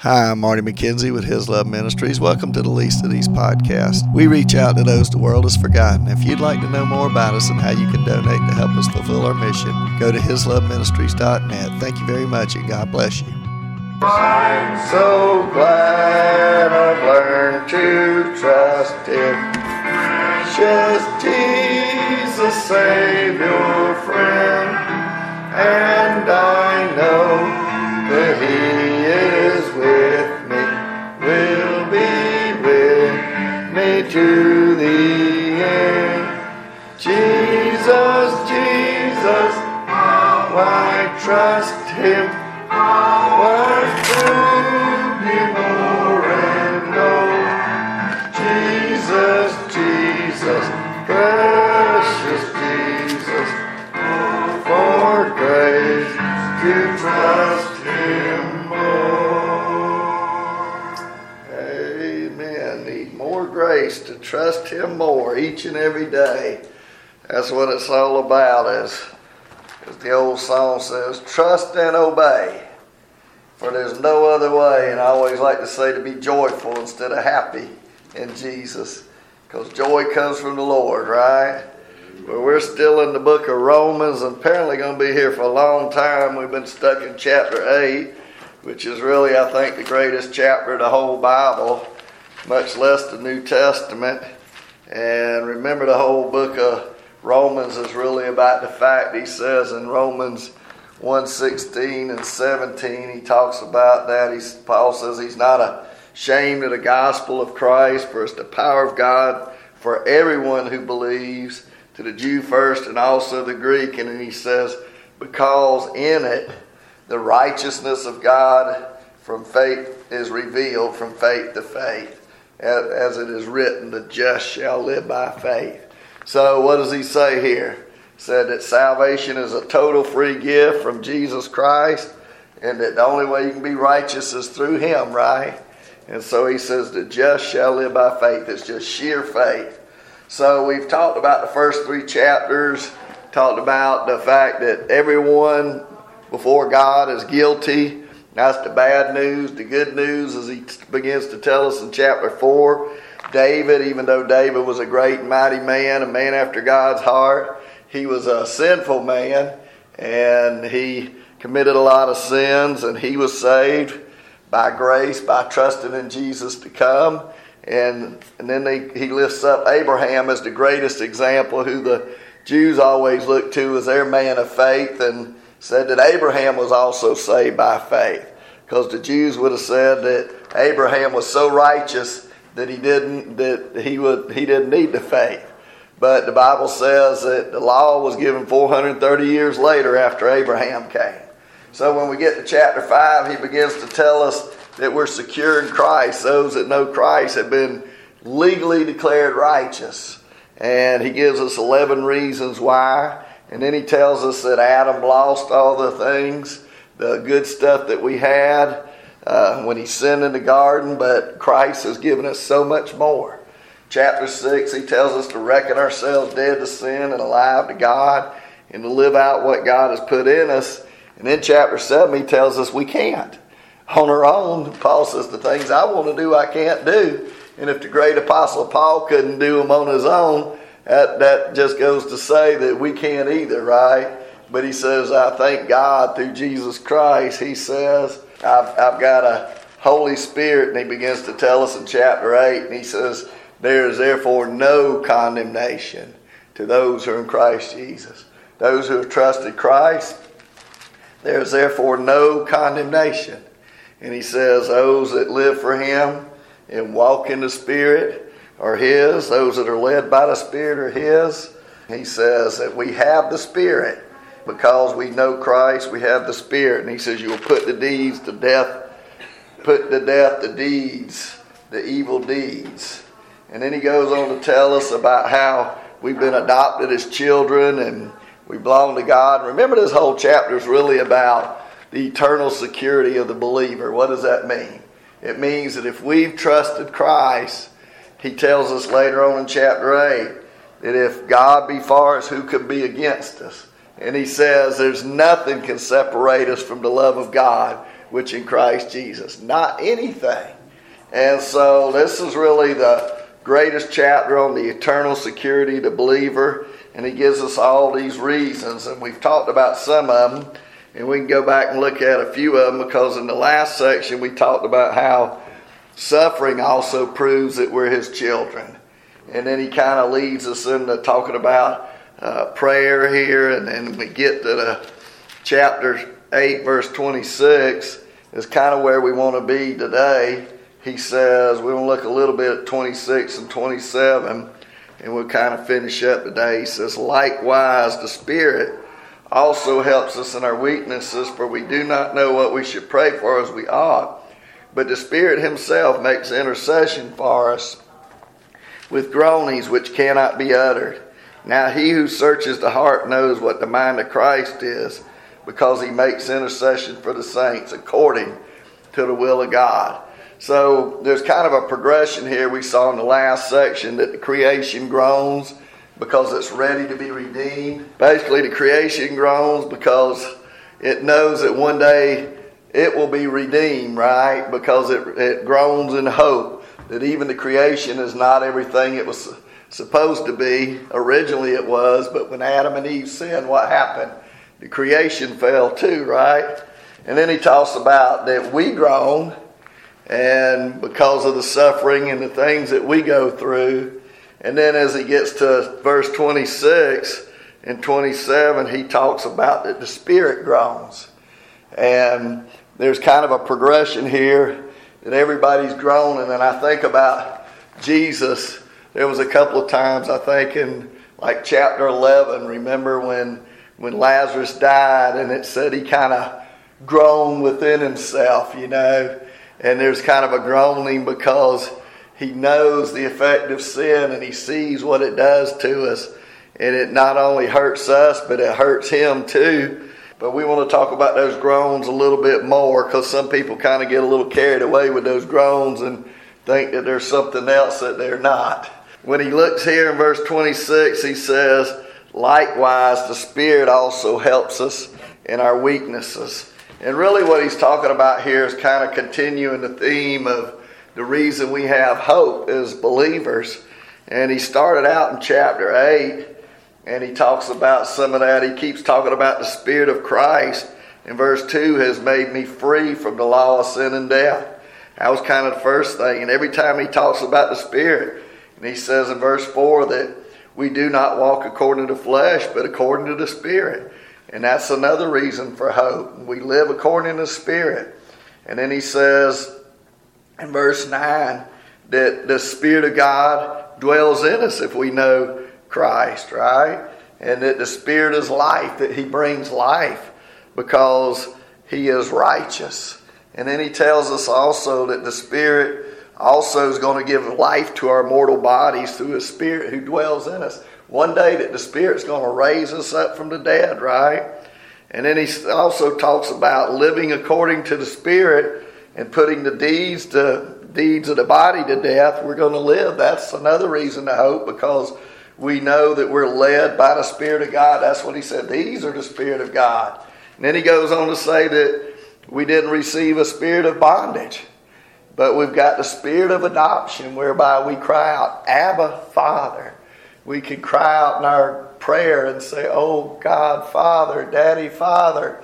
Hi, I'm Marty McKenzie with His Love Ministries. Welcome to the Least of These podcast. We reach out to those the world has forgotten. If you'd like to know more about us and how you can donate to help us fulfill our mission, go to hisloveministries.net. Thank you very much and God bless you. I'm so glad I've learned to trust Him. Just Jesus, Savior, friend, and I know that He will be with me to the end. Jesus, Jesus, how I trust Him, what to grace to trust Him more each and every day. That's what it's all about, as, as the old song says trust and obey. For there's no other way, and I always like to say to be joyful instead of happy in Jesus. Because joy comes from the Lord, right? Well, we're still in the book of Romans, and apparently going to be here for a long time. We've been stuck in chapter 8, which is really, I think, the greatest chapter of the whole Bible, much less the New Testament. And remember, the whole book of Romans is really about the fact he says in Romans 116 and 17, he talks about that. He's, Paul says he's not ashamed of the gospel of Christ, for it's the power of God for everyone who believes, to the Jew first and also the Greek. And then he says, because in it the righteousness of God from faith is revealed from faith to faith, as it is written, the just shall live by faith. So, what does he say here? said that salvation is a total free gift from Jesus Christ and that the only way you can be righteous is through him, right? And so he says the just shall live by faith. It's just sheer faith. So we've talked about the first three chapters, talked about the fact that everyone before God is guilty. That's the bad news. The good news as he begins to tell us in chapter 4. David, even though David was a great and mighty man, a man after God's heart, he was a sinful man and he committed a lot of sins and he was saved by grace by trusting in Jesus to come and and then they, he lifts up Abraham as the greatest example who the Jews always look to as their man of faith and said that Abraham was also saved by faith because the Jews would have said that Abraham was so righteous that he didn't that he would he didn't need the faith but the Bible says that the law was given 430 years later after Abraham came. So when we get to chapter 5, he begins to tell us that we're secure in Christ. Those that know Christ have been legally declared righteous. And he gives us 11 reasons why. And then he tells us that Adam lost all the things, the good stuff that we had uh, when he sinned in the garden, but Christ has given us so much more chapter 6, he tells us to reckon ourselves dead to sin and alive to God and to live out what God has put in us. And in chapter 7, he tells us we can't. On our own, Paul says, the things I want to do, I can't do. And if the great apostle Paul couldn't do them on his own, that, that just goes to say that we can't either, right? But he says, I thank God through Jesus Christ. He says, I've, I've got a Holy Spirit. And he begins to tell us in chapter 8, and he says, there is therefore no condemnation to those who are in Christ Jesus. Those who have trusted Christ, there is therefore no condemnation. And he says, Those that live for him and walk in the Spirit are his. Those that are led by the Spirit are his. He says that we have the Spirit because we know Christ, we have the Spirit. And he says, You will put the deeds to death, put to death the deeds, the evil deeds. And then he goes on to tell us about how we've been adopted as children and we belong to God. Remember, this whole chapter is really about the eternal security of the believer. What does that mean? It means that if we've trusted Christ, he tells us later on in chapter 8 that if God be for us, who can be against us? And he says there's nothing can separate us from the love of God which in Christ Jesus. Not anything. And so this is really the greatest chapter on the eternal security of the believer. And he gives us all these reasons. And we've talked about some of them. And we can go back and look at a few of them because in the last section we talked about how suffering also proves that we're his children. And then he kind of leads us into talking about uh, prayer here. And then we get to the chapter 8, verse 26, is kind of where we want to be today. He says, we want to look a little bit at 26 and 27, and we'll kind of finish up today. He says, likewise, the Spirit also helps us in our weaknesses, for we do not know what we should pray for as we ought. But the Spirit Himself makes intercession for us with groanings which cannot be uttered. Now, He who searches the heart knows what the mind of Christ is, because He makes intercession for the saints according to the will of God. So, there's kind of a progression here we saw in the last section that the creation groans because it's ready to be redeemed. Basically, the creation groans because it knows that one day it will be redeemed, right? Because it, it groans in hope that even the creation is not everything it was supposed to be. Originally it was, but when Adam and Eve sinned, what happened? The creation fell too, right? And then he talks about that we groan, and because of the suffering and the things that we go through, and then as he gets to verse 26 and 27, he talks about that the Spirit groans. And there's kind of a progression here that everybody's groaning. And I think about Jesus. There was a couple of times, I think, in like chapter 11, remember when, when Lazarus died and it said he kind of groaned within himself, you know. And there's kind of a groaning because he knows the effect of sin and he sees what it does to us. And it not only hurts us, but it hurts him too. But we want to talk about those groans a little bit more because some people kind of get a little carried away with those groans and think that there's something else that they're not. When he looks here in verse 26, he says, Likewise, the Spirit also helps us in our weaknesses. And really, what he's talking about here is kind of continuing the theme of the reason we have hope as believers. And he started out in chapter 8 and he talks about some of that. He keeps talking about the Spirit of Christ. In verse 2 has made me free from the law of sin and death. That was kind of the first thing. And every time he talks about the Spirit, and he says in verse 4 that we do not walk according to the flesh, but according to the Spirit. And that's another reason for hope. We live according to the Spirit. And then he says, in verse 9 that the Spirit of God dwells in us if we know Christ, right? And that the Spirit is life, that He brings life because He is righteous. And then He tells us also that the Spirit also is going to give life to our mortal bodies through His Spirit who dwells in us. One day that the Spirit's going to raise us up from the dead, right? And then He also talks about living according to the Spirit and putting the deeds to deeds of the body to death, we're going to live. That's another reason to hope because we know that we're led by the Spirit of God. That's what he said. These are the Spirit of God. And then he goes on to say that we didn't receive a spirit of bondage, but we've got the spirit of adoption whereby we cry out, Abba, Father. We can cry out in our prayer and say, Oh, God, Father, Daddy, Father.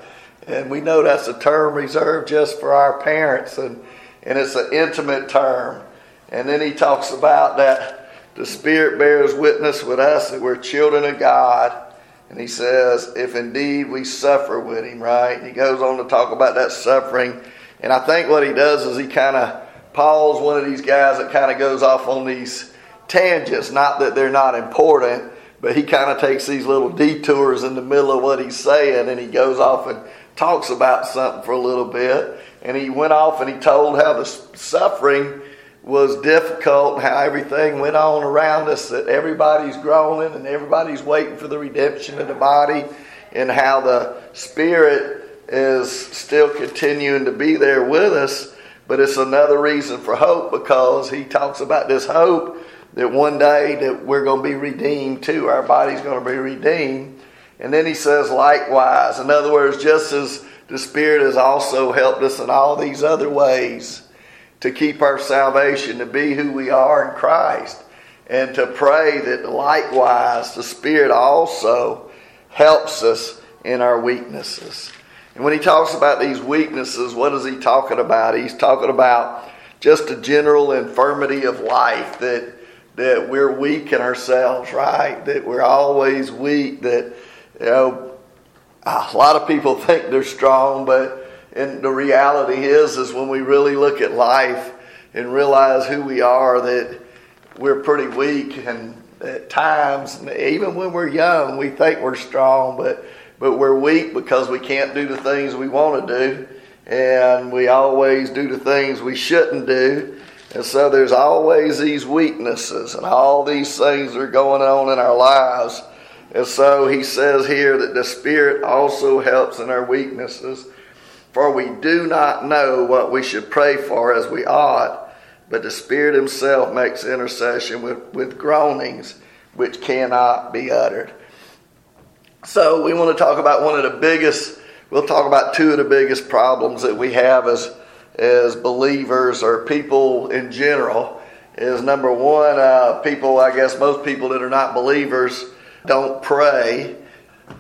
And we know that's a term reserved just for our parents, and, and it's an intimate term. And then he talks about that the Spirit bears witness with us that we're children of God. And he says, if indeed we suffer with him, right? And He goes on to talk about that suffering. And I think what he does is he kind of, Paul's one of these guys that kind of goes off on these tangents. Not that they're not important, but he kind of takes these little detours in the middle of what he's saying and he goes off and talks about something for a little bit. And he went off and he told how the suffering was difficult and how everything went on around us, that everybody's groaning and everybody's waiting for the redemption of the body, and how the Spirit is still continuing to be there with us. But it's another reason for hope because he talks about this hope that one day that we're going to be redeemed too. Our body's going to be redeemed. And then he says, likewise. In other words, just as the Spirit has also helped us in all these other ways to keep our salvation, to be who we are in Christ, and to pray that likewise the Spirit also helps us in our weaknesses. And when he talks about these weaknesses, what is he talking about? He's talking about just a general infirmity of life that that we're weak in ourselves, right? That we're always weak. That you know, a lot of people think they're strong, but and the reality is, is when we really look at life and realize who we are, that we're pretty weak, and at times, even when we're young, we think we're strong, but but we're weak because we can't do the things we want to do, and we always do the things we shouldn't do. And so there's always these weaknesses and all these things that are going on in our lives. And so he says here that the Spirit also helps in our weaknesses. For we do not know what we should pray for as we ought, but the Spirit Himself makes intercession with, with groanings which cannot be uttered. So, we want to talk about one of the biggest, we'll talk about two of the biggest problems that we have as, as believers or people in general. Is number one, uh, people, I guess most people that are not believers don't pray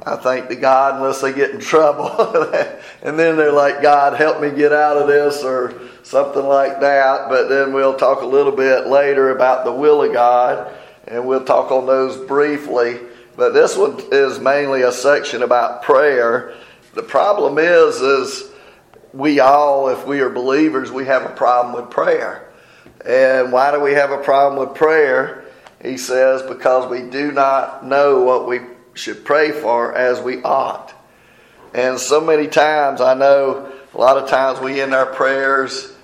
I thank the God unless they get in trouble. and then they're like, God, help me get out of this or something like that. But then we'll talk a little bit later about the will of God and we'll talk on those briefly. But this one is mainly a section about prayer. The problem is, is we all, if we are believers, we have a problem with prayer. And why do we have a problem with prayer? He says, because we do not know what we should pray for as we ought. And so many times, I know a lot of times we end our prayers,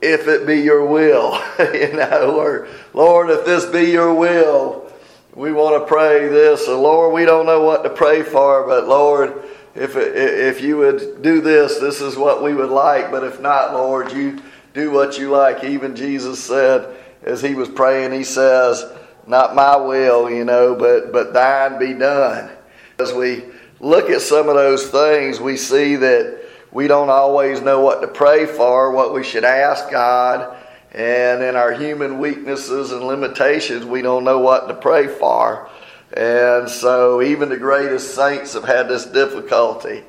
if it be your will, you know, or Lord, if this be your will, we want to pray this. Or Lord, we don't know what to pray for, but Lord, if, if you would do this, this is what we would like. But if not, Lord, you do what you like. Even Jesus said, as he was praying, he says, not my will, you know, but, but thine be done. As we look at some of those things, we see that we don't always know what to pray for, what we should ask God, and in our human weaknesses and limitations, we don't know what to pray for. And so, even the greatest saints have had this difficulty.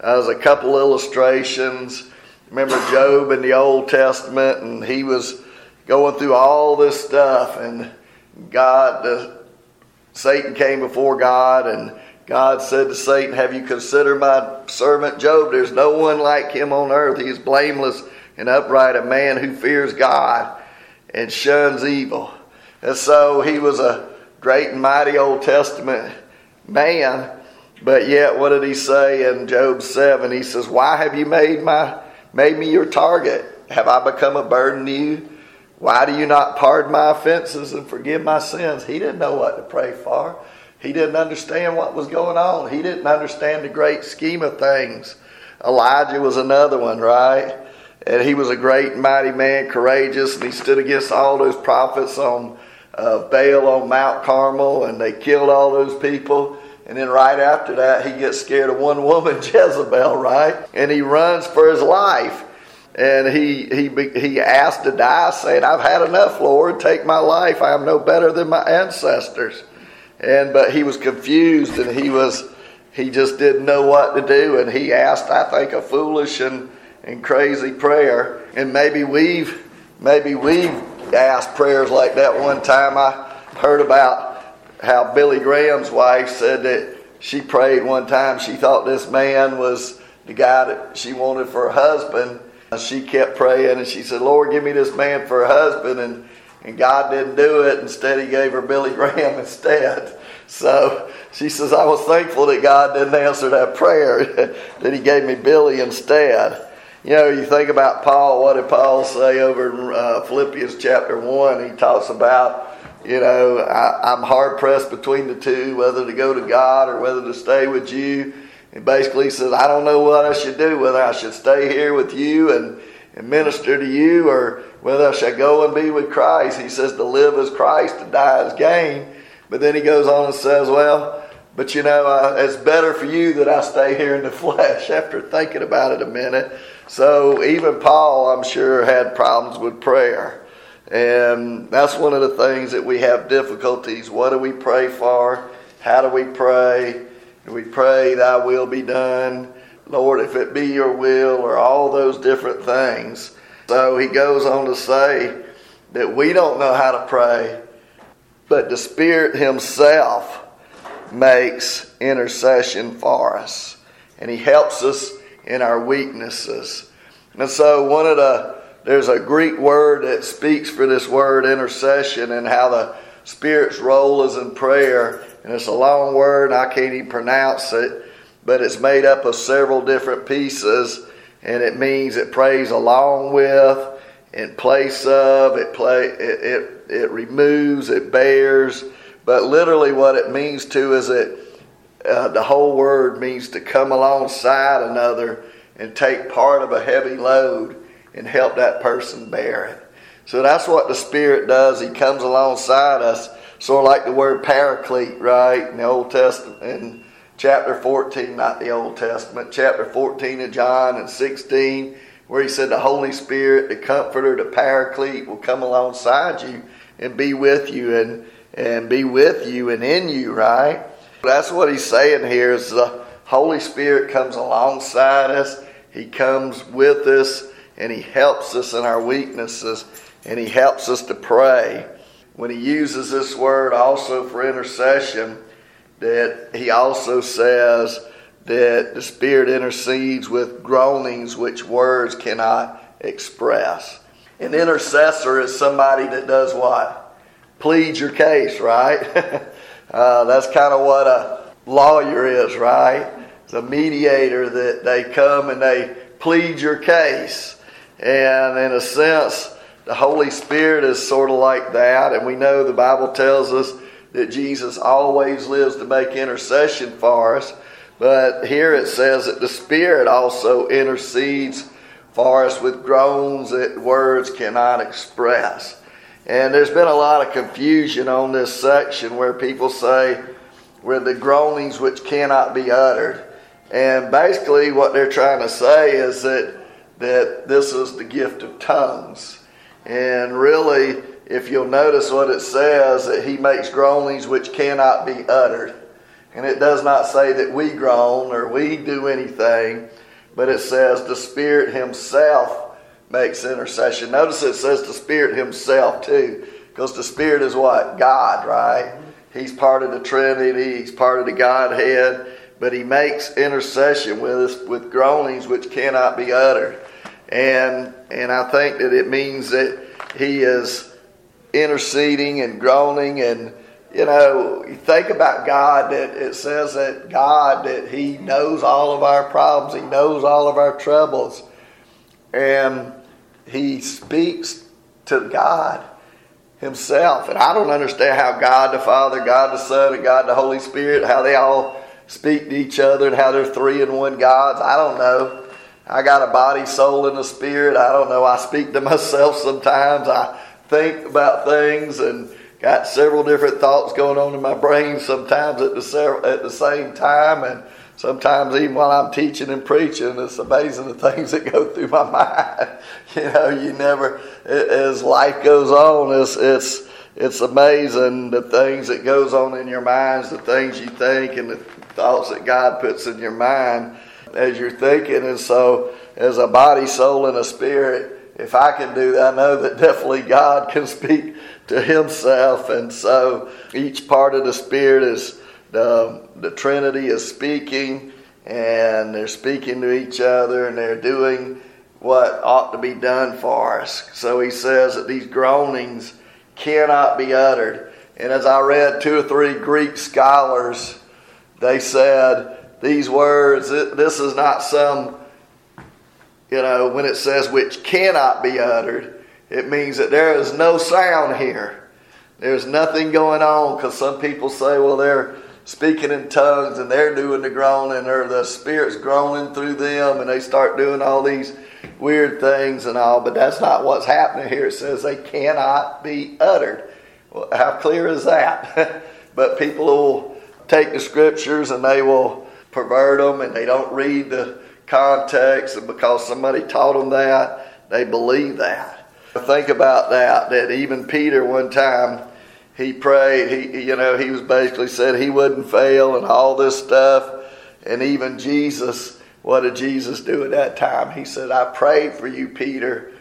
There's a couple illustrations. Remember Job in the Old Testament, and he was going through all this stuff, and God, uh, Satan came before God, and God said to Satan, Have you considered my servant Job? There's no one like him on earth. He is blameless and upright, a man who fears God and shuns evil. And so he was a great and mighty Old Testament man. But yet, what did he say in Job 7? He says, Why have you made, my, made me your target? Have I become a burden to you? Why do you not pardon my offenses and forgive my sins? He didn't know what to pray for. He didn't understand what was going on. He didn't understand the great scheme of things. Elijah was another one, right? And he was a great mighty man, courageous, and he stood against all those prophets on uh, Baal on Mount Carmel, and they killed all those people. And then right after that, he gets scared of one woman, Jezebel, right? And he runs for his life and he he he asked to die, saying, "I've had enough, Lord. Take my life. I am no better than my ancestors." And but he was confused, and he was he just didn't know what to do, and he asked, I think, a foolish and and crazy prayer. And maybe we've maybe we've asked prayers like that one time. I heard about how Billy Graham's wife said that she prayed one time. She thought this man was the guy that she wanted for a husband she kept praying and she said, Lord, give me this man for a husband. And, and God didn't do it. Instead, He gave her Billy Graham instead. So she says, I was thankful that God didn't answer that prayer, that He gave me Billy instead. You know, you think about Paul, what did Paul say over in uh, Philippians chapter 1? He talks about, you know, I, I'm hard pressed between the two, whether to go to God or whether to stay with you. He basically says, I don't know what I should do, whether I should stay here with you and, and minister to you or whether I should go and be with Christ. He says to live as Christ, to die as gain. But then he goes on and says, Well, But you know, it's better for you that I stay here in the flesh after thinking about it a minute. So even Paul, I'm sure, had problems with prayer. And that's one of the things that we have difficulties. What do we pray for? How do we pray? We pray, Thy will be done? Lord, if it be your will, or all those different things. So he goes on to say that we don't know how to pray, but the Spirit Himself makes intercession for us. And He helps us in our weaknesses. And so, one of the, there's a Greek word that speaks for this word intercession and how the Spirit's role is in prayer. And it's a long word, I can't even pronounce it, but it's made up of several different pieces. And it means it prays along with, in place of, it, play, it, it, it removes, it bears. But literally, what it means to is it uh, the whole word means to come alongside another and take part of a heavy load and help that person bear it. So that's what the Spirit does. He comes alongside us, sort of like the word paraclete, right? In the Old Testament, in chapter 14, not the Old Testament, chapter 14 of John and 16, where he said the Holy Spirit, the Comforter, the Paraclete will come alongside you and be with you and, and be with you and in you, right? That's what he's saying here is the Holy Spirit comes alongside us. He comes with us and he helps us in our weaknesses and he helps us to pray. When he uses this word also for intercession, that he also says that the Spirit intercedes with groanings which words cannot express. An intercessor is somebody that does what? Pleads your case, right? Uh, that's kind of what a lawyer is, right? A mediator that they come and they plead your case. And in a sense, the Holy Spirit is sort of like that. And we know the Bible tells us that Jesus always lives to make intercession for us. But here it says that the Spirit also intercedes for us with groans that words cannot express. And there's been a lot of confusion on this section where people say, where the groanings which cannot be uttered. And basically, what they're trying to say is that, that this is the gift of tongues. And really, if you'll notice what it says, that he makes groanings which cannot be uttered. And it does not say that we groan or we do anything, but it says the Spirit Himself makes intercession. Notice it says the Spirit Himself too, because the Spirit is what? God, right? He's part of the Trinity, He's part of the Godhead, but He makes intercession with us with groanings which cannot be uttered. And and I think that it means that He is interceding and groaning and you know, you think about God that it says that God that He knows all of our problems, He knows all of our troubles. And he speaks to God himself. And I don't understand how God the Father, God the Son, and God the Holy Spirit, how they all speak to each other and how they're three in one gods. I don't know. I got a body, soul, and a spirit. I don't know. I speak to myself sometimes. I think about things and got several different thoughts going on in my brain sometimes at the, at the same time. And sometimes even while I'm teaching and preaching, it's amazing the things that go through my mind. You know, you never, as life goes on, it's, it's, it's amazing the things that goes on in your minds, the things you think and the thoughts that God puts in your mind as you're thinking. And so, as a body, soul, and a spirit, if I can do that, I know that definitely God can speak to Himself. And so, each part of the spirit is the, the Trinity is speaking, and they're speaking to each other, and they're doing what ought to be done for us. So he says that these groanings cannot be uttered. And as I read two or three Greek scholars, they said these words, this is not some, you know, when it says which cannot be uttered, it means that there is no sound here. There's nothing going on because some people say, well, they're speaking in tongues and they're doing the groaning or the Spirit's groaning through them and they start doing all these weird things and all, but that's not what's happening here. It says they cannot be uttered. Well, how clear is that? but people will take the scriptures and they will pervert them and they don't read the context, and because somebody taught them that, they believe that. Think about that, that even Peter one time, he prayed, he, you know, he was basically said he wouldn't fail and all this stuff. And even Jesus, what did Jesus do at that time? He said, I prayed for you, Peter,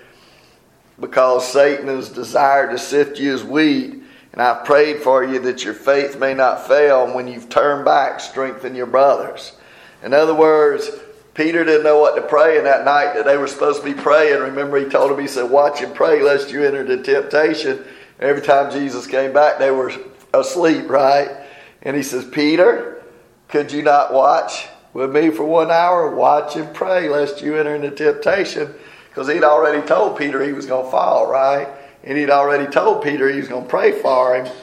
because Satan has desired to sift you as wheat. And I prayed for you that your faith may not fail. And when you've turned back, strengthen your brothers. In other words, Peter didn't know what to pray, and that night that they were supposed to be praying, remember he told him, he said, Watch and pray lest you enter into temptation. And Every time Jesus came back, they were asleep, right? And he says, Peter, could you not watch with me for one hour? Watch and pray lest you enter into temptation. Because he'd already told Peter he was going to fall, right? And he'd already told Peter he was going to pray for him.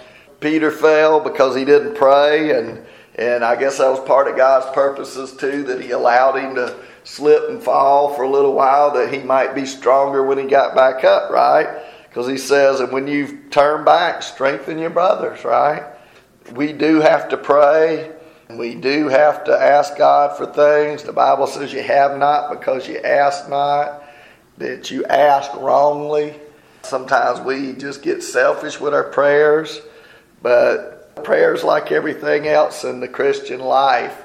Peter fell because he didn't pray, and, and I guess that was part of God's purposes too, that he allowed him to slip and fall for a little while, that he might be stronger when he got back up, right? Because he says, and when you turn back, strengthen your brothers, right? We do have to pray. We do have to ask God for things. The Bible says you have not because you ask not, that you ask wrongly. Sometimes we just get selfish with our prayers, but prayers, like everything else in the Christian life,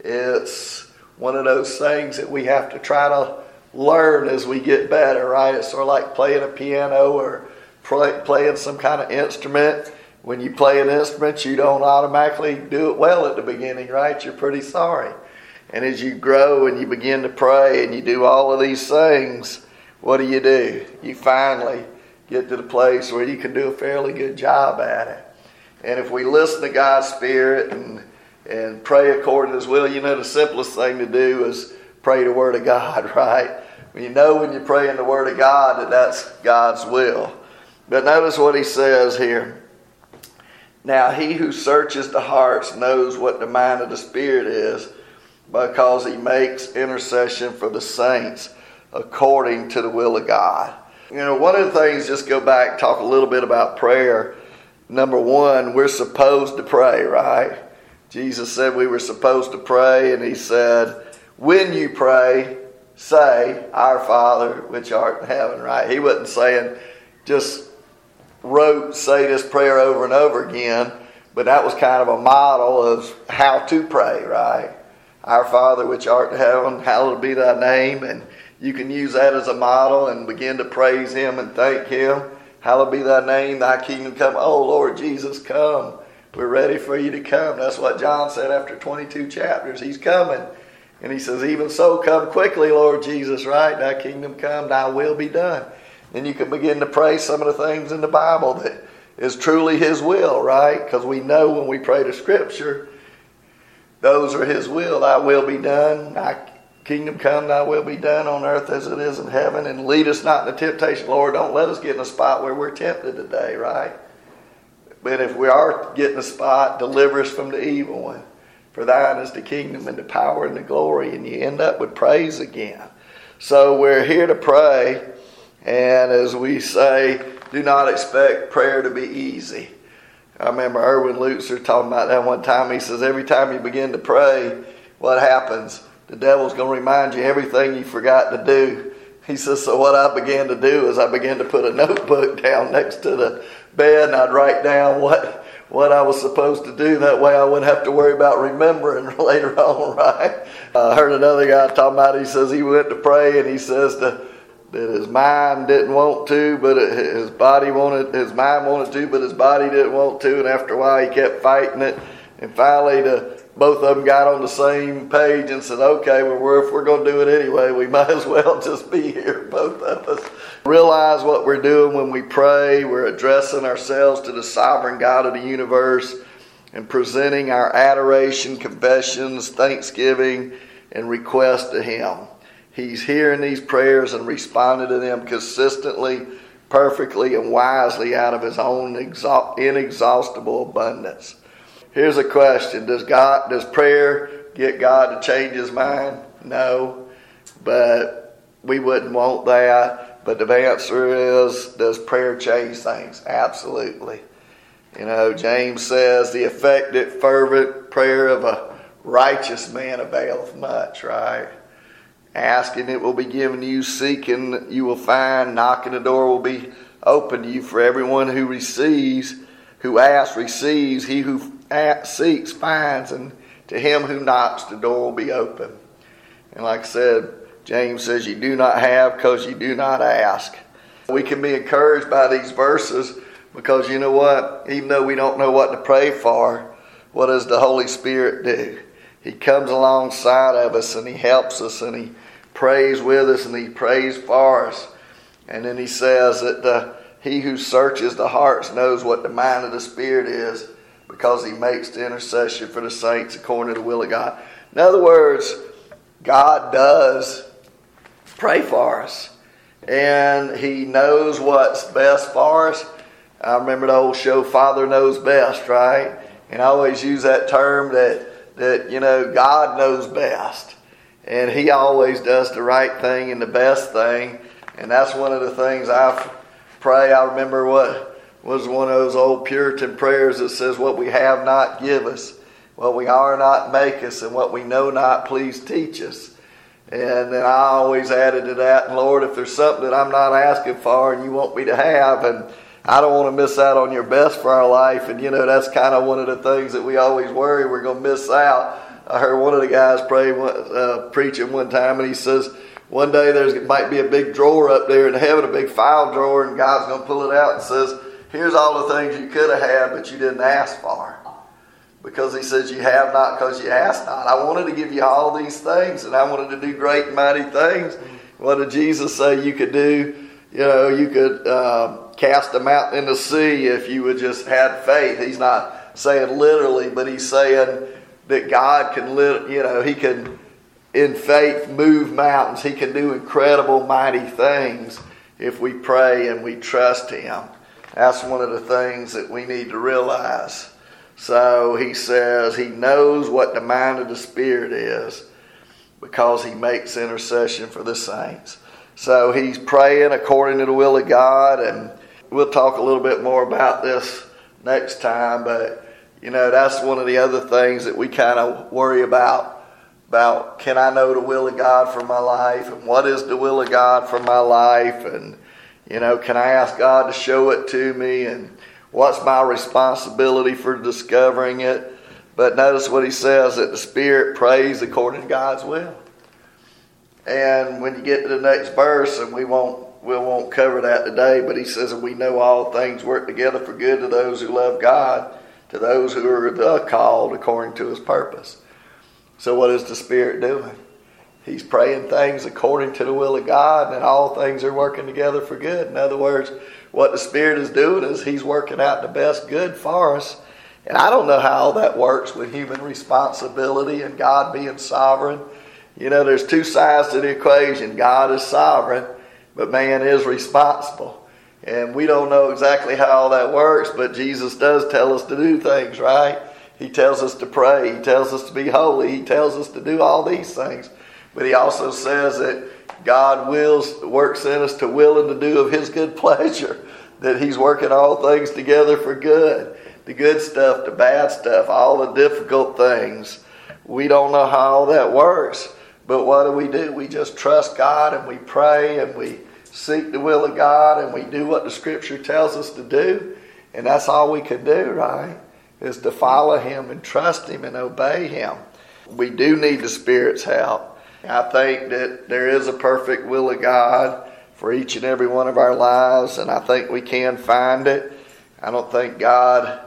it's one of those things that we have to try to learn as we get better, right? It's sort of like playing a piano or play, playing some kind of instrument. When you play an instrument, you don't automatically do it well at the beginning, right? You're pretty sorry. And as you grow and you begin to pray and you do all of these things, what do you do? You finally get to the place where you can do a fairly good job at it. And if we listen to God's Spirit and and pray according to His will, you know the simplest thing to do is pray the Word of God, right? You know when you pray in the Word of God that that's God's will. But notice what he says here. Now, he who searches the hearts knows what the mind of the Spirit is because he makes intercession for the saints according to the will of God. You know, one of the things, just go back, talk a little bit about prayer. Number one, we're supposed to pray, right? Jesus said we were supposed to pray, and he said, when you pray, say, Our Father, which art in heaven, right? He wasn't saying just wrote, say this prayer over and over again, but that was kind of a model of how to pray, right? Our Father, which art in heaven, hallowed be thy name. And you can use that as a model and begin to praise Him and thank Him. Hallowed be thy name, thy kingdom come. Oh, Lord Jesus, come. We're ready for you to come. That's what John said after 22 chapters. He's coming. And he says, Even so, come quickly, Lord Jesus, right? Thy kingdom come, thy will be done. Then you can begin to pray some of the things in the Bible that is truly His will, right? Because we know when we pray to Scripture, those are His will. Thy will be done. Thy kingdom come, thy will be done on earth as it is in heaven. And lead us not into temptation, Lord. Don't let us get in a spot where we're tempted today, right? But if we are getting a spot, deliver us from the evil one. For thine is the kingdom and the power and the glory. And you end up with praise again. So we're here to pray. And as we say, do not expect prayer to be easy. I remember Erwin Lutzer talking about that one time. He says, every time you begin to pray, what happens? The devil's going to remind you everything you forgot to do. He says, so what I began to do is I began to put a notebook down next to the bed and I'd write down what what I was supposed to do. That way I wouldn't have to worry about remembering later on, right? I heard another guy talking about, he says he went to pray and he says to, that his mind didn't want to, but his body wanted, his mind wanted to, but his body didn't want to. And after a while he kept fighting it. And finally the, both of them got on the same page and said, okay, well, we're, if we're going to do it anyway, we might as well just be here, both of us. Realize what we're doing when we pray. We're addressing ourselves to the sovereign God of the universe and presenting our adoration, confessions, thanksgiving, and request to Him. He's hearing these prayers and responding to them consistently, perfectly, and wisely out of His own inexhaustible abundance. Here's a question: Does God, does prayer get God to change His mind? No, but we wouldn't want that. But the answer is, does prayer change things? Absolutely. You know, James says the effective, fervent prayer of a righteous man availeth much, right? Asking it will be given to you, seeking you will find, knocking the door will be open to you. For everyone who receives, who asks, receives. He who seeks, finds, and to him who knocks, the door will be open. And like I said, James says, You do not have because you do not ask. We can be encouraged by these verses because you know what? Even though we don't know what to pray for, what does the Holy Spirit do? He comes alongside of us and He helps us and He prays with us and He prays for us. And then He says that the, He who searches the hearts knows what the mind of the Spirit is because He makes the intercession for the saints according to the will of God. In other words, God does pray for us. And He knows what's best for us. I remember the old show, Father Knows Best, right? And I always use that term that, that, you know, God knows best. And He always does the right thing and the best thing. And that's one of the things I pray. I remember what was one of those old Puritan prayers that says, What we have not, give us. What we are not, make us. And what we know not, please teach us. And then I always added to that, Lord, if there's something that I'm not asking for and you want me to have, and I don't want to miss out on your best for our life. And you know, that's kind of one of the things that we always worry we're going to miss out. I heard one of the guys pray, uh, preaching one time, and he says, one day there's might be a big drawer up there in heaven, a big file drawer, and God's going to pull it out and says, "Here's all the things you could have had, but you didn't ask for." Because he says, You have not because you asked not. I wanted to give you all these things, and I wanted to do great and mighty things. What did Jesus say you could do? You know, you could um, cast a mountain in the sea if you would just had faith. He's not saying literally, but he's saying that God can, you know, he can, in faith, move mountains. He can do incredible, mighty things if we pray and we trust Him. That's one of the things that we need to realize. So he says he knows what the mind of the Spirit is because he makes intercession for the saints. So he's praying according to the will of God, and we'll talk a little bit more about this next time. But you know, that's one of the other things that we kind of worry about. About can I know the will of God for my life, and what is the will of God for my life, and you know, can I ask God to show it to me, and what's my responsibility for discovering it? But notice what he says that the Spirit prays according to God's will. And when you get to the next verse, and we won't we won't cover that today, but he says, and we know all things work together for good to those who love God, to those who are the called according to his purpose. So what is the Spirit doing? He's praying things according to the will of God, and all things are working together for good. In other words, what the Spirit is doing is He's working out the best good for us. And I don't know how all that works with human responsibility and God being sovereign. You know, there's two sides to the equation. God is sovereign, but man is responsible. And we don't know exactly how all that works, but Jesus does tell us to do things, right? He tells us to pray. He tells us to be holy. He tells us to do all these things. But he also says that God wills, works in us to will and to do of his good pleasure. That he's working all things together for good. The good stuff, the bad stuff, all the difficult things. We don't know how all that works. But what do we do? We just trust God and we pray and we seek the will of God and we do what the Scripture tells us to do. And that's all we can do, right? Is to follow Him and trust Him and obey Him. We do need the Spirit's help. I think that there is a perfect will of God for each and every one of our lives, and I think we can find it. I don't think God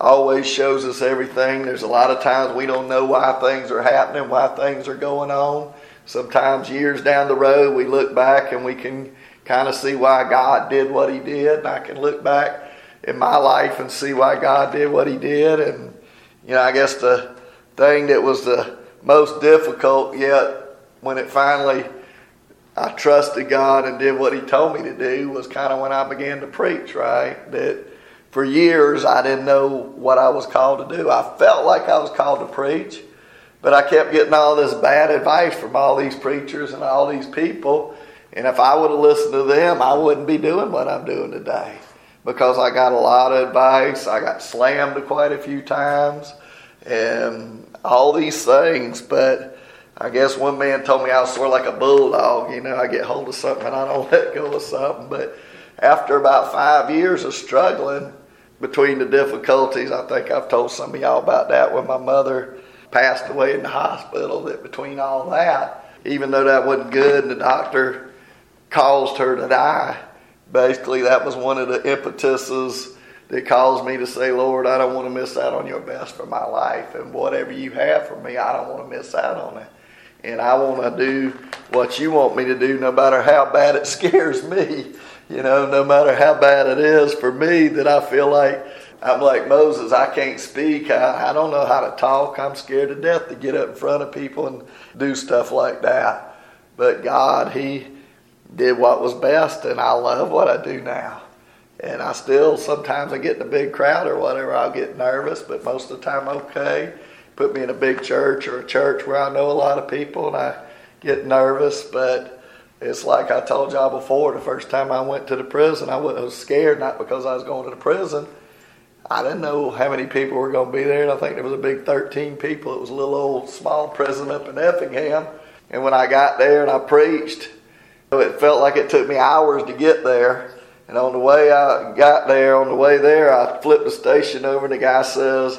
always shows us everything. There's a lot of times we don't know why things are happening, why things are going on. Sometimes years down the road, we look back and we can kind of see why God did what He did. And I can look back in my life and see why God did what He did. And, you know, I guess the thing that was the most difficult yet when it finally I trusted God and did what He told me to do was kind of when I began to preach, right? That for years I didn't know what I was called to do. I felt like I was called to preach, but I kept getting all this bad advice from all these preachers and all these people. And if I would have listened to them, I wouldn't be doing what I'm doing today. because I got a lot of advice. I got slammed quite a few times and all these things. But I guess one man told me I was sort of like a bulldog. You know, I get hold of something and I don't let go of something. But after about five years of struggling between the difficulties, I think I've told some of y'all about that when my mother passed away in the hospital. That between all that, even though that wasn't good and the doctor caused her to die, basically that was one of the impetuses that caused me to say, Lord, I don't want to miss out on your best for my life. And whatever you have for me, I don't want to miss out on it. And I want to do what you want me to do, no matter how bad it scares me. You know, no matter how bad it is for me, that I feel like I'm like Moses, I can't speak. I, I don't know how to talk. I'm scared to death to get up in front of people and do stuff like that. But God, He did what was best, and I love what I do now. And I still, sometimes I get in a big crowd or whatever, I'll get nervous, but most of the time, okay. Put me in a big church or a church where I know a lot of people and I get nervous, but it's like I told y'all before the first time I went to the prison, I was scared, not because I was going to the prison. I didn't know how many people were going to be there. and I think there was a big 13 people. It was a little old small prison up in Effingham. And when I got there and I preached, it felt like it took me hours to get there. And on the way I got there, on the way there, I flipped the station over, and the guy says,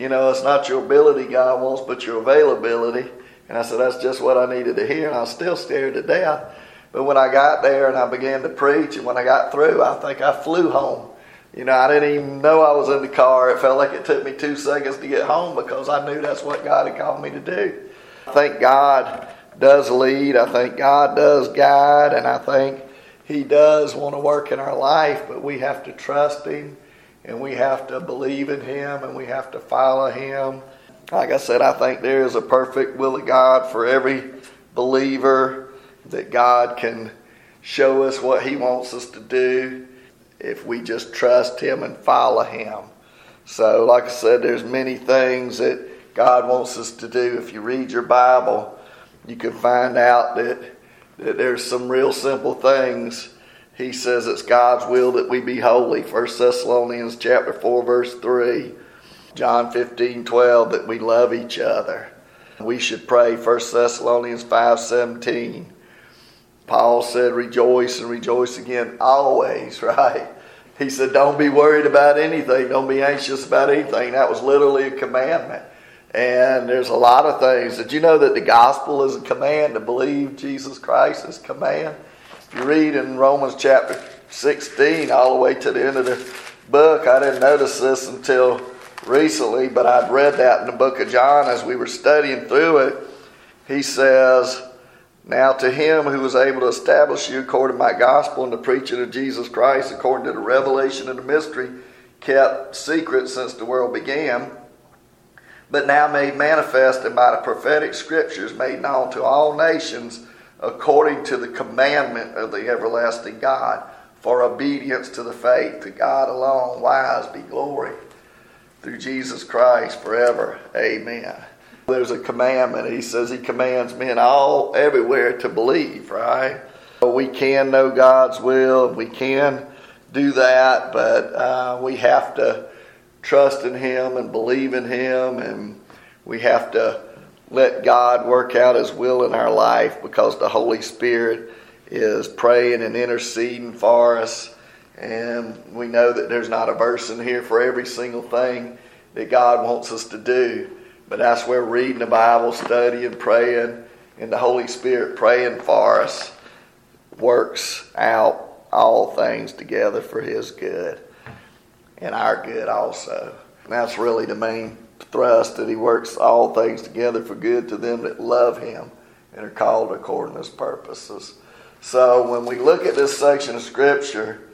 You know, it's not your ability God wants, but your availability. And I said, That's just what I needed to hear. And I was still scared to death. But when I got there and I began to preach, and when I got through, I think I flew home. You know, I didn't even know I was in the car. It felt like it took me two seconds to get home because I knew that's what God had called me to do. I think God does lead. I think God does guide. And I think he does want to work in our life, but we have to trust Him and we have to believe in Him and we have to follow Him. Like I said, I think there is a perfect will of God for every believer that God can show us what He wants us to do if we just trust Him and follow Him. So, like I said, there's many things that God wants us to do. If you read your Bible, you can find out that that there's some real simple things. He says it's God's will that we be holy. 1 Thessalonians chapter 4 verse 3. John 15, 12, that we love each other. We should pray 1 Thessalonians 5, 17. Paul said, rejoice and rejoice again always, right? He said, don't be worried about anything. Don't be anxious about anything. That was literally a commandment. And there's a lot of things. Did you know that the gospel is a command to believe Jesus Christ is command? If you read in Romans chapter 16 all the way to the end of the book, I didn't notice this until recently, but I'd read that in the book of John as we were studying through it. He says, Now to him who was able to establish you according to my gospel and the preaching of Jesus Christ, according to the revelation of the mystery kept secret since the world began but now made manifest and by the prophetic scriptures made known to all nations according to the commandment of the everlasting God for obedience to the faith to God alone wise be glory through Jesus Christ forever. Amen. There's a commandment. He says he commands men all everywhere to believe right? We can know God's will we can do that but uh, we have to trust in Him and believe in Him, and we have to let God work out His will in our life because the Holy Spirit is praying and interceding for us. And we know that there's not a verse in here for every single thing that God wants us to do. But that's where reading the Bible, studying, praying, and the Holy Spirit praying for us works out all things together for His good and our good also. And that's really the main thrust that he works all things together for good to them that love him and are called according to his purposes. So when we look at this section of scripture,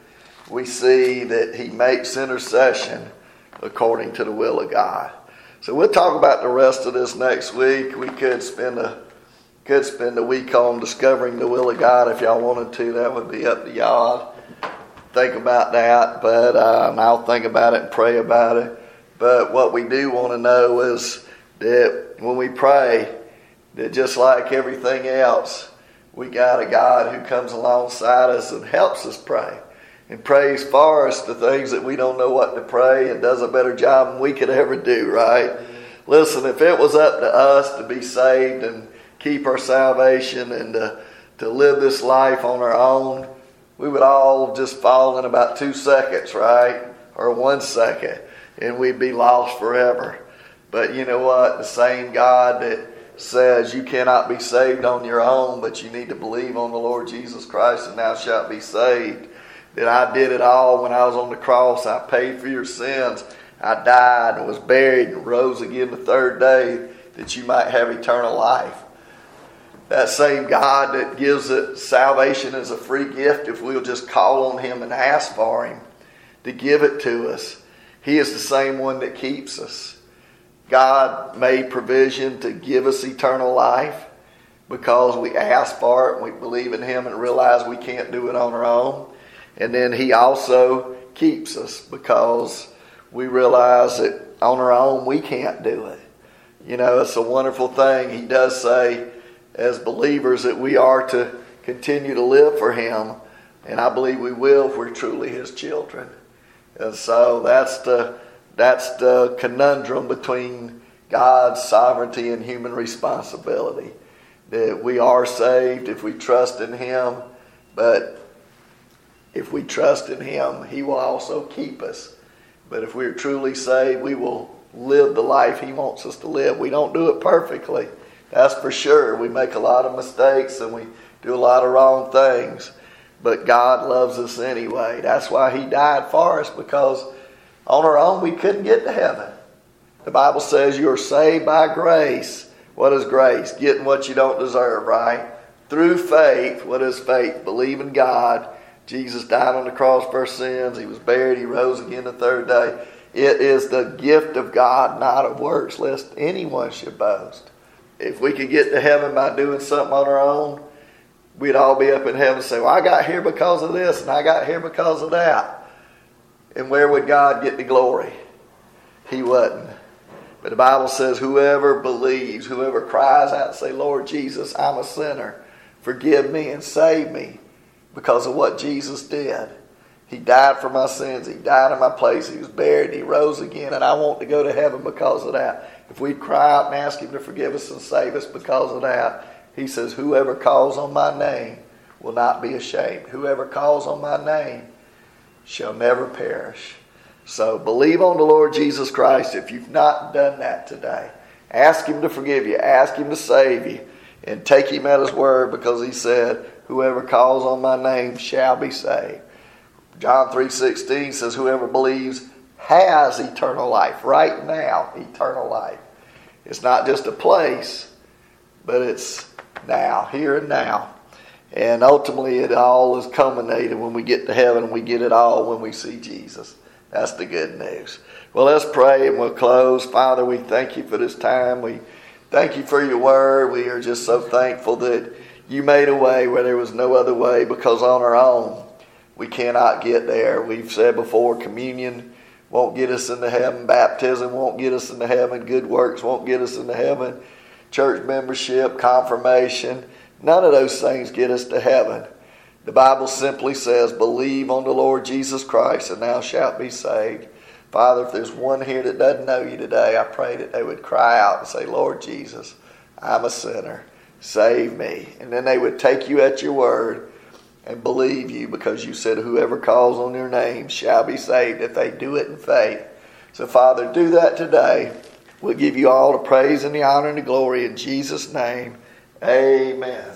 we see that he makes intercession according to the will of God. So we'll talk about the rest of this next week. We could spend a could spend a week on discovering the will of God if y'all wanted to. That would be up to y'all think about that, but um, I'll think about it and pray about it. But what we do want to know is that when we pray, that just like everything else, we got a God who comes alongside us and helps us pray. and prays for us the things that we don't know what to pray and does a better job than we could ever do, right? Listen, if it was up to us to be saved and keep our salvation and to, to live this life on our own, we would all just fall in about two seconds, right? Or one second, and we'd be lost forever. But you know what? The same God that says you cannot be saved on your own, but you need to believe on the Lord Jesus Christ and thou shalt be saved. That I did it all when I was on the cross. I paid for your sins. I died and was buried and rose again the third day that you might have eternal life. That same God that gives it salvation as a free gift if we'll just call on Him and ask for Him to give it to us. He is the same one that keeps us. God made provision to give us eternal life because we ask for it and we believe in Him and realize we can't do it on our own. And then He also keeps us because we realize that on our own we can't do it. You know, it's a wonderful thing. He does say, as believers, that we are to continue to live for Him, and I believe we will if we're truly His children. And so that's the that's the conundrum between God's sovereignty and human responsibility. That we are saved if we trust in Him, but if we trust in Him, He will also keep us. But if we're truly saved, we will live the life He wants us to live. We don't do it perfectly, that's for sure. We make a lot of mistakes and we do a lot of wrong things. But God loves us anyway. That's why He died for us because on our own we couldn't get to heaven. The Bible says you are saved by grace. What is grace? Getting what you don't deserve, right? Through faith. What is faith? Believe in God Jesus died on the cross for sins. He was buried. He rose again the third day. It is the gift of God, not of works, lest anyone should boast. If we could get to heaven by doing something on our own, we'd all be up in heaven and say, Well, I got here because of this, and I got here because of that. And where would God get the glory? He wouldn't. But the Bible says, Whoever believes, whoever cries out and say, Lord Jesus, I'm a sinner, forgive me and save me because of what Jesus did. He died for my sins. He died in my place. He was buried. He rose again. And I want to go to heaven because of that. If we cry out and ask Him to forgive us and save us because of that, He says, Whoever calls on my name will not be ashamed. Whoever calls on my name shall never perish. So believe on the Lord Jesus Christ if you've not done that today. Ask Him to forgive you. Ask Him to save you. And take Him at His word because He said, whoever calls on my name shall be saved. John 3:16 says whoever believes has eternal life right now, eternal life. It's not just a place, but it's now, here and now. And ultimately it all is culminated when we get to heaven we get it all when we see Jesus. That's the good news. Well, let's pray and we'll close. Father, we thank you for this time. We thank you for your word. We are just so thankful that you made a way where there was no other way because on our own we cannot get there. We've said before communion won't get us into heaven, baptism won't get us into heaven, good works won't get us into heaven, church membership, confirmation, none of those things get us to heaven. The Bible simply says, Believe on the Lord Jesus Christ and thou shalt be saved. Father, if there's one here that doesn't know you today, I pray that they would cry out and say, Lord Jesus, I'm a sinner save me. And then they would take you at your word and believe you because you said, Whoever calls on your name shall be saved if they do it in faith. So, Father, do that today. We'll give you all the praise and the honor and the glory in Jesus' name. Amen.